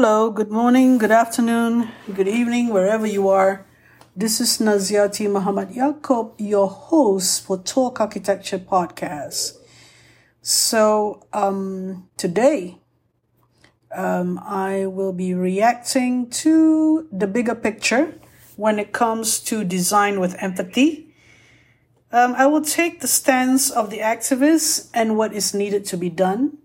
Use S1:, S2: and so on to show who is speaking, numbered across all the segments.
S1: Hello, good morning, good afternoon, good evening, wherever you are. This is Naziaty Muhammad Yaacob, your host for Talk Architecture Podcast. So, um, today, um, I will be reacting to the bigger picture when it comes to design with empathy. Um, I will take the stance of the activists and what is needed to be done.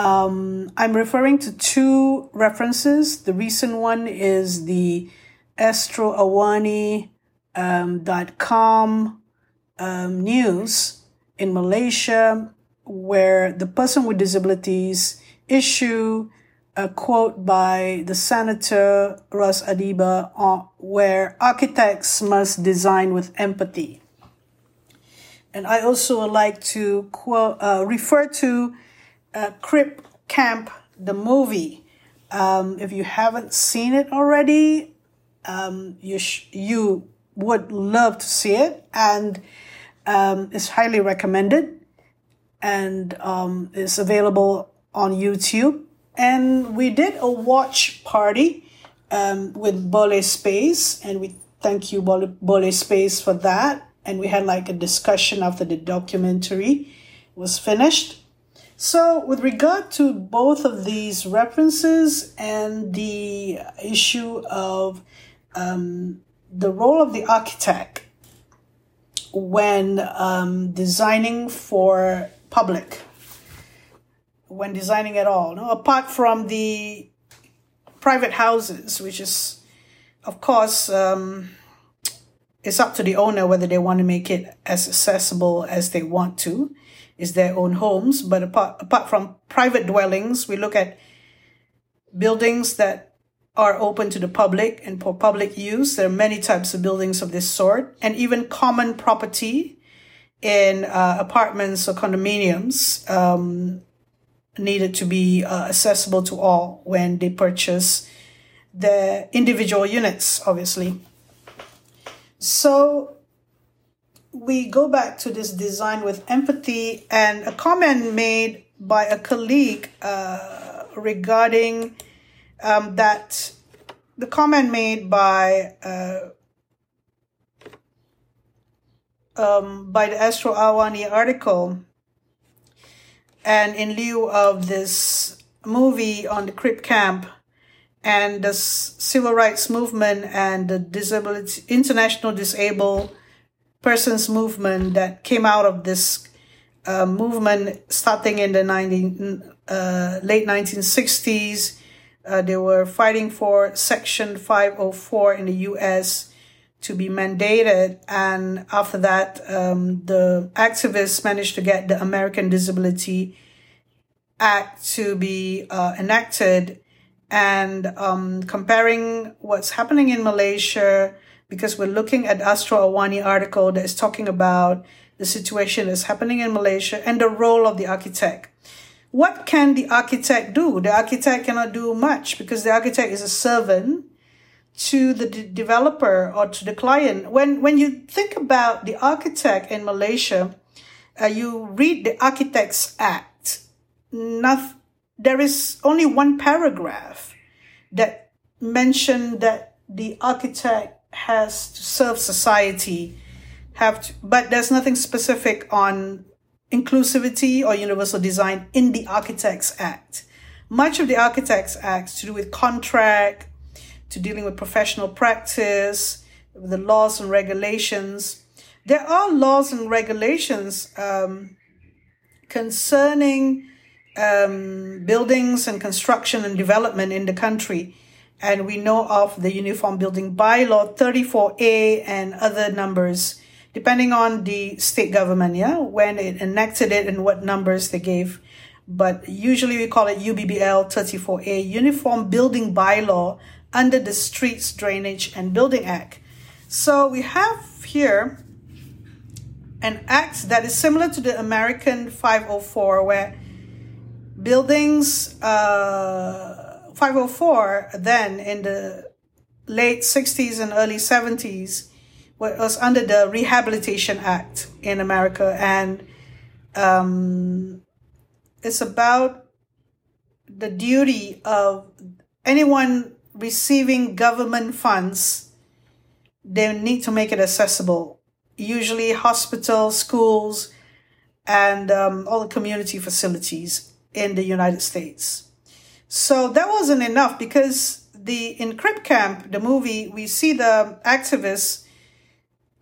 S1: Um, I'm referring to two references. The recent one is the astroawani.com um, um, news in Malaysia, where the person with disabilities issue a quote by the senator Ras Adiba, where architects must design with empathy. And I also would like to quote, uh, refer to uh, Crip Camp, the movie. Um, if you haven't seen it already, um, you sh- you would love to see it, and um, it's highly recommended, and um, it's available on YouTube. And we did a watch party um, with Bole Space, and we thank you Bole, Bole Space for that. And we had like a discussion after the documentary was finished so, with regard to both of these references and the issue of um, the role of the architect when um, designing for public, when designing at all, no? apart from the private houses, which is, of course, um, it's up to the owner whether they want to make it as accessible as they want to is their own homes. But apart, apart from private dwellings, we look at buildings that are open to the public and for public use. There are many types of buildings of this sort, and even common property in uh, apartments or condominiums um, needed to be uh, accessible to all when they purchase the individual units, obviously. So we go back to this design with empathy and a comment made by a colleague uh, regarding um, that the comment made by uh, um, by the Astro Awani article and in lieu of this movie on the Crip camp and the civil rights movement and the disability international disabled persons movement that came out of this uh, movement starting in the 19, uh, late 1960s. Uh, they were fighting for Section 504 in the US to be mandated. And after that, um, the activists managed to get the American Disability Act to be uh, enacted. And um, comparing what's happening in Malaysia because we're looking at Astro Awani article that is talking about the situation that's happening in Malaysia and the role of the architect. What can the architect do? The architect cannot do much because the architect is a servant to the de- developer or to the client. When when you think about the architect in Malaysia, uh, you read the Architects Act. Not, there is only one paragraph that mentioned that the architect has to serve society have to, but there's nothing specific on inclusivity or universal design in the Architects Act. Much of the Architects Act to do with contract, to dealing with professional practice, the laws and regulations. There are laws and regulations um, concerning um, buildings and construction and development in the country and we know of the Uniform Building Bylaw 34A and other numbers, depending on the state government, yeah, when it enacted it and what numbers they gave. But usually we call it UBBL 34A, Uniform Building Bylaw under the Streets Drainage and Building Act. So we have here an act that is similar to the American 504, where buildings, uh, 504 then in the late 60s and early 70s was under the Rehabilitation Act in America, and um, it's about the duty of anyone receiving government funds, they need to make it accessible. Usually, hospitals, schools, and um, all the community facilities in the United States. So that wasn't enough because the in Crip Camp, the movie, we see the activists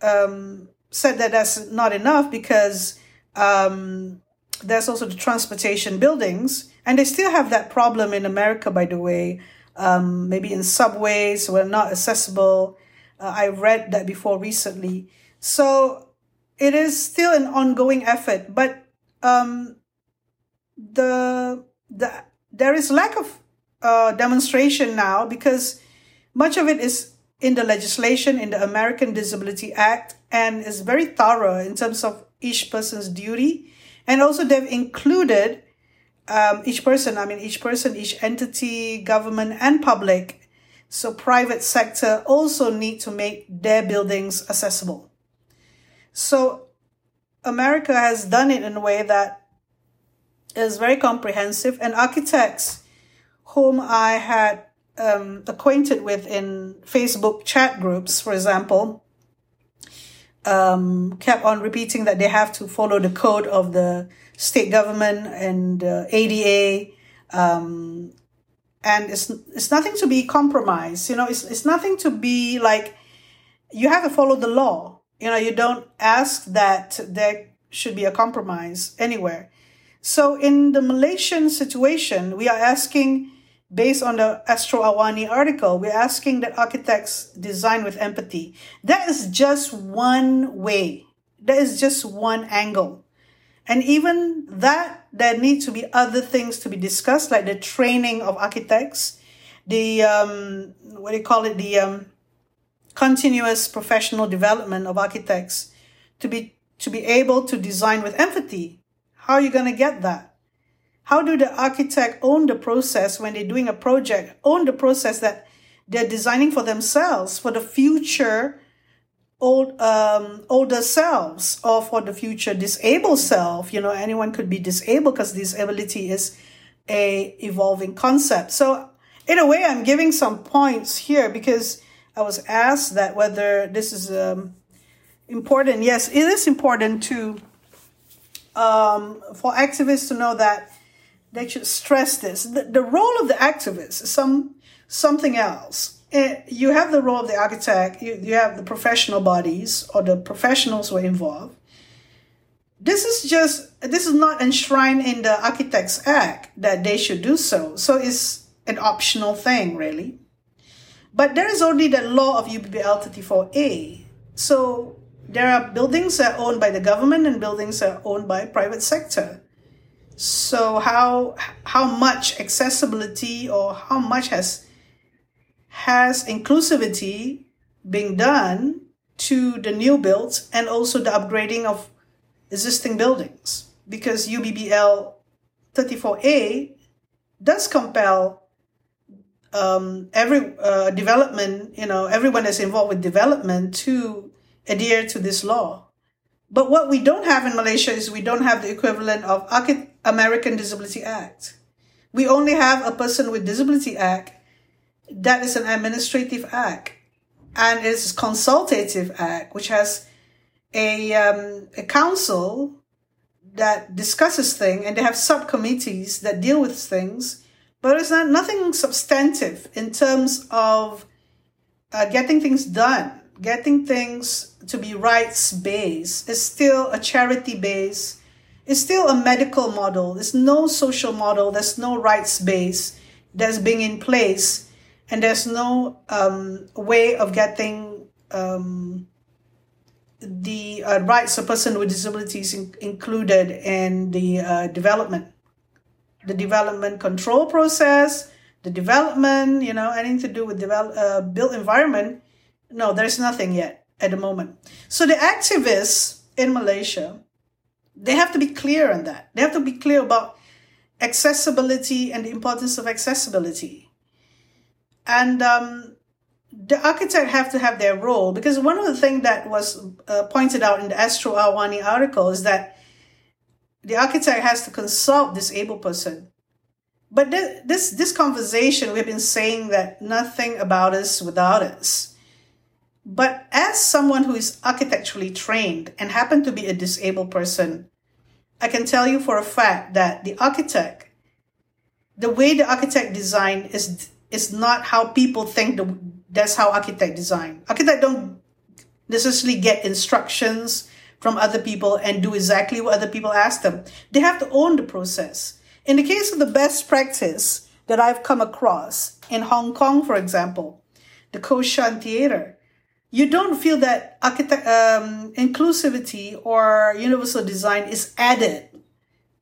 S1: um, said that that's not enough because um, there's also the transportation buildings, and they still have that problem in America, by the way. Um, maybe in subways were not accessible. Uh, I read that before recently. So it is still an ongoing effort, but um, the the there is lack of uh, demonstration now because much of it is in the legislation in the American Disability Act and is very thorough in terms of each person's duty. And also they've included um, each person, I mean, each person, each entity, government and public. So private sector also need to make their buildings accessible. So America has done it in a way that is very comprehensive and architects whom I had um, acquainted with in Facebook chat groups, for example, um, kept on repeating that they have to follow the code of the state government and uh, ADA. Um, and it's, it's nothing to be compromised. You know, it's, it's nothing to be like, you have to follow the law. You know, you don't ask that there should be a compromise anywhere. So in the Malaysian situation, we are asking based on the Astro Awani article, we're asking that architects design with empathy. That is just one way. That is just one angle. And even that, there need to be other things to be discussed, like the training of architects, the, um, what do you call it, the um, continuous professional development of architects to be, to be able to design with empathy. How are you going to get that? How do the architect own the process when they're doing a project, own the process that they're designing for themselves, for the future old um, older selves or for the future disabled self? You know, anyone could be disabled because disability is a evolving concept. So in a way, I'm giving some points here because I was asked that whether this is um, important. Yes, it is important to um, for activists to know that they should stress this. The, the role of the activist is some something else. It, eh, you have the role of the architect, you, you have the professional bodies or the professionals who are involved. This is just, this is not enshrined in the Architects Act that they should do so. So it's an optional thing, really. But there is only the law of UBBL 34A. So there are buildings that are owned by the government and buildings that are owned by private sector. So how how much accessibility or how much has has inclusivity being done to the new builds and also the upgrading of existing buildings? Because UBBL 34A does compel um, every uh, development, you know, everyone that's involved with development to adhere to this law. But what we don't have in Malaysia is we don't have the equivalent of American Disability Act. We only have a Person with Disability Act that is an administrative act and it's a consultative act which has a, um, a council that discusses things and they have subcommittees that deal with things but it's not nothing substantive in terms of uh, getting things done getting things to be rights based is still a charity base. It's still a medical model. There's no social model. There's no rights base that's being in place. And there's no um, way of getting um, the uh, rights of person with disabilities in- included in the uh, development. The development control process the development you know anything to do with develop uh, built environment no, there's nothing yet at the moment. So the activists in Malaysia, they have to be clear on that. They have to be clear about accessibility and the importance of accessibility. And um, the architect have to have their role because one of the things that was uh, pointed out in the Astro Awani article is that the architect has to consult disabled person But th- this this conversation, we've been saying that nothing about us without us. But as someone who is architecturally trained and happen to be a disabled person, I can tell you for a fact that the architect, the way the architect design is is not how people think the, that's how architect design. Architect don't necessarily get instructions from other people and do exactly what other people ask them. They have to own the process. In the case of the best practice that I've come across in Hong Kong, for example, the Ko Shan Theater, you don't feel that architect, um, inclusivity or universal design is added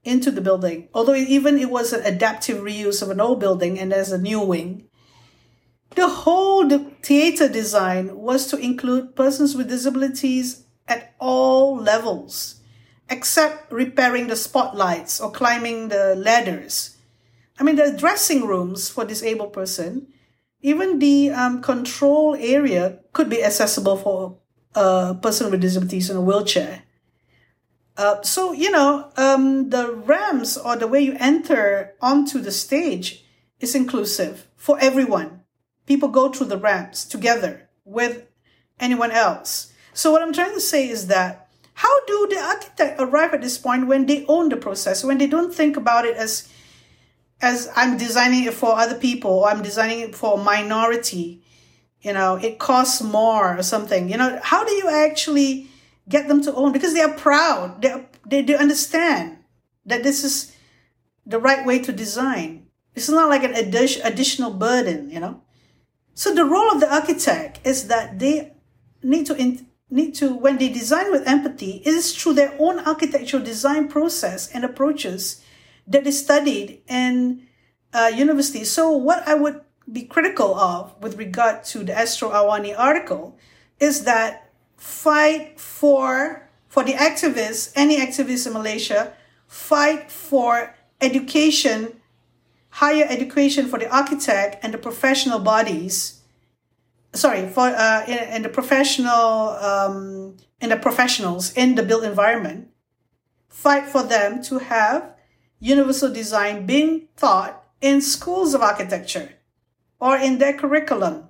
S1: into the building. Although even it was an adaptive reuse of an old building and there's a new wing, the whole theater design was to include persons with disabilities at all levels except repairing the spotlights or climbing the ladders. I mean, the dressing rooms for disabled person, even the um, control area could be accessible for a person with disabilities in a wheelchair. Uh, so, you know, um, the ramps or the way you enter onto the stage is inclusive for everyone. People go through the ramps together with anyone else. So what I'm trying to say is that how do the architect arrive at this point when they own the process, when they don't think about it as as I'm designing it for other people or I'm designing it for a minority, you know, it costs more or something. You know, how do you actually get them to own? Because they are proud. They they, they understand that this is the right way to design. It's not like an addi- additional burden, you know. So the role of the architect is that they need to in- need to, when they design with empathy, it is through their own architectural design process and approaches that is studied in uh, university. So, what I would be critical of with regard to the Astro Awani article is that fight for for the activists, any activists in Malaysia, fight for education, higher education for the architect and the professional bodies. Sorry for uh, in, in the professional um, in the professionals in the built environment fight for them to have universal design being taught in schools of architecture or in their curriculum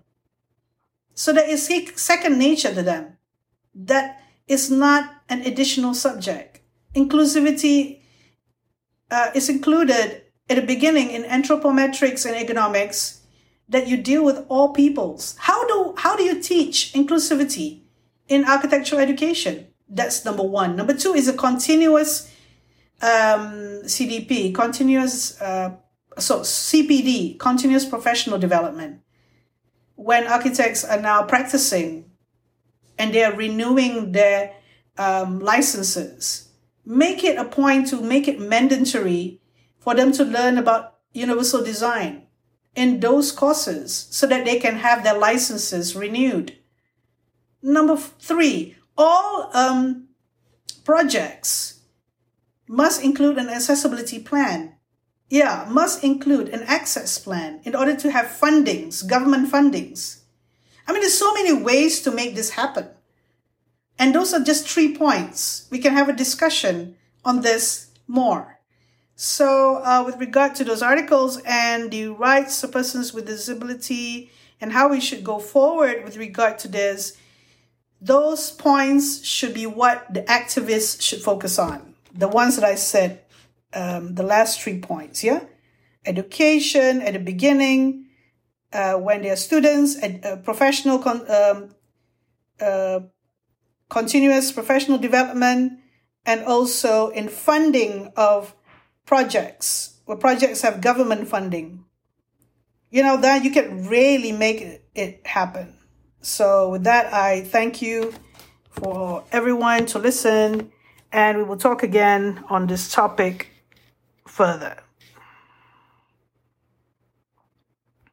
S1: so that it's second nature to them that is not an additional subject inclusivity uh, is included at the beginning in anthropometrics and ergonomics that you deal with all peoples. How do how do you teach inclusivity in architectural education? That's number one. Number two is a continuous um, CDP, continuous uh, so CPD, continuous professional development. When architects are now practicing and they are renewing their um, licenses, make it a point to make it mandatory for them to learn about universal design in those courses so that they can have their licenses renewed. Number three, all um, projects must include an accessibility plan. Yeah, must include an access plan in order to have fundings, government fundings. I mean, there's so many ways to make this happen. And those are just three points. We can have a discussion on this more. So, uh, with regard to those articles and the rights of persons with disability and how we should go forward with regard to this, those points should be what the activists should focus on. The ones that I said, um, the last three points, yeah? Education at the beginning, uh, when they are students, uh, professional, con- um, uh, continuous professional development, and also in funding of projects where projects have government funding, you know, that you can really make it happen. So with that, I thank you for everyone to listen and we will talk again on this topic further.